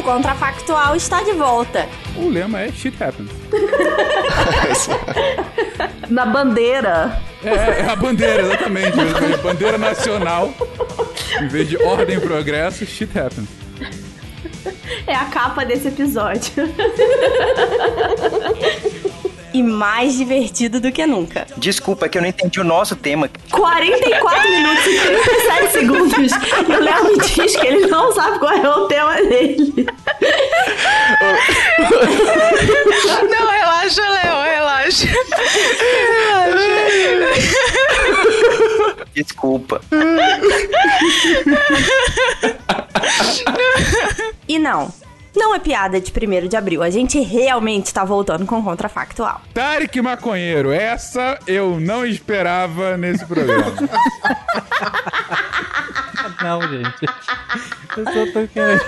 o Contrafactual está de volta. O lema é Shit Happens. Na bandeira. É, é a bandeira, exatamente. bandeira nacional. Em vez de ordem e progresso, Shit Happens. É a capa desse episódio. e mais divertido do que nunca. Desculpa, é que eu não entendi o nosso tema. 44 minutos e 37 segundos. E o Léo me diz que ele não sabe qual é o tema dele. Não, relaxa, Léo, relaxa. Relaxa. Desculpa. E não, não é piada de 1 de abril. A gente realmente tá voltando com Contrafactual. Tarek Maconheiro, essa eu não esperava nesse programa. não, gente. Eu só tô querendo.